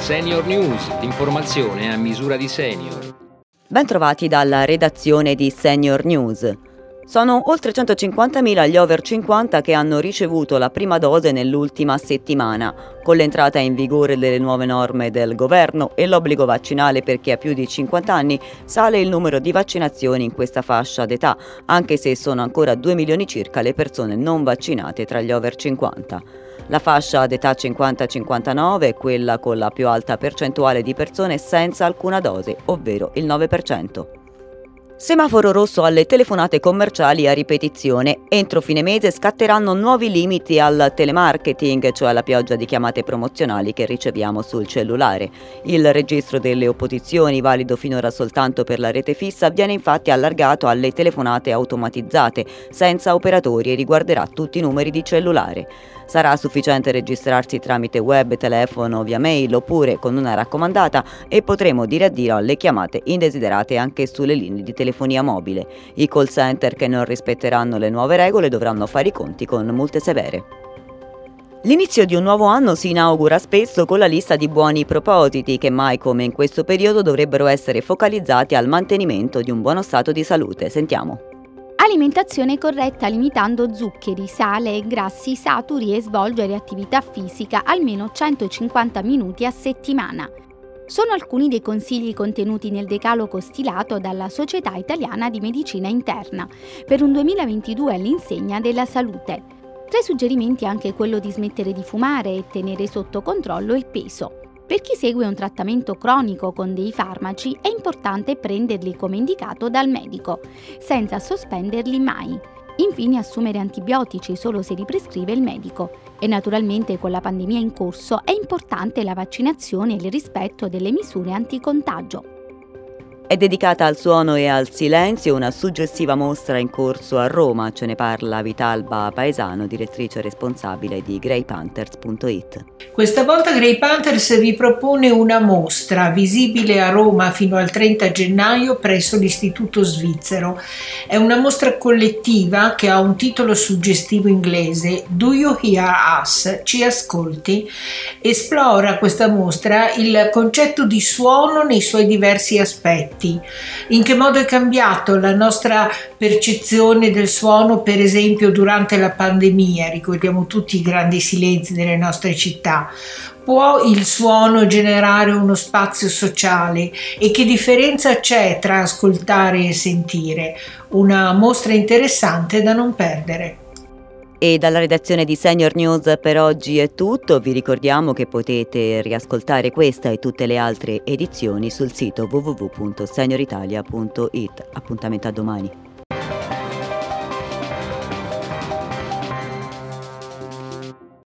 Senior News, l'informazione a misura di senior. Bentrovati dalla redazione di Senior News. Sono oltre 150.000 gli over 50 che hanno ricevuto la prima dose nell'ultima settimana. Con l'entrata in vigore delle nuove norme del governo e l'obbligo vaccinale per chi ha più di 50 anni, sale il numero di vaccinazioni in questa fascia d'età, anche se sono ancora 2 milioni circa le persone non vaccinate tra gli over 50. La fascia d'età 50-59 è quella con la più alta percentuale di persone senza alcuna dose, ovvero il 9%. Semaforo rosso alle telefonate commerciali a ripetizione. Entro fine mese scatteranno nuovi limiti al telemarketing, cioè alla pioggia di chiamate promozionali che riceviamo sul cellulare. Il registro delle opposizioni, valido finora soltanto per la rete fissa, viene infatti allargato alle telefonate automatizzate, senza operatori e riguarderà tutti i numeri di cellulare. Sarà sufficiente registrarsi tramite web, telefono, via mail oppure con una raccomandata e potremo dire addio alle chiamate indesiderate anche sulle linee di telefonia mobile. I call center che non rispetteranno le nuove regole dovranno fare i conti con multe severe. L'inizio di un nuovo anno si inaugura spesso con la lista di buoni propositi che mai come in questo periodo dovrebbero essere focalizzati al mantenimento di un buono stato di salute. Sentiamo. Alimentazione corretta limitando zuccheri, sale e grassi saturi e svolgere attività fisica almeno 150 minuti a settimana. Sono alcuni dei consigli contenuti nel decalogo stilato dalla Società Italiana di Medicina Interna per un 2022 all'insegna della salute. Tra i suggerimenti anche quello di smettere di fumare e tenere sotto controllo il peso. Per chi segue un trattamento cronico con dei farmaci è importante prenderli come indicato dal medico, senza sospenderli mai. Infine assumere antibiotici solo se li prescrive il medico. E naturalmente con la pandemia in corso è importante la vaccinazione e il rispetto delle misure anticontagio. È dedicata al suono e al silenzio una suggestiva mostra in corso a Roma, ce ne parla Vitalba Paesano, direttrice responsabile di greypanthers.it. Questa volta Grey Panthers vi propone una mostra visibile a Roma fino al 30 gennaio presso l'Istituto Svizzero. È una mostra collettiva che ha un titolo suggestivo inglese Do You Hear Us? Ci ascolti? Esplora questa mostra il concetto di suono nei suoi diversi aspetti effetti, in che modo è cambiato la nostra percezione del suono, per esempio durante la pandemia, ricordiamo tutti i grandi silenzi delle nostre città. Può il suono generare uno spazio sociale e che differenza c'è tra ascoltare e sentire? Una mostra interessante da non perdere. E dalla redazione di Senior News per oggi è tutto, vi ricordiamo che potete riascoltare questa e tutte le altre edizioni sul sito www.senioritalia.it. Appuntamento a domani.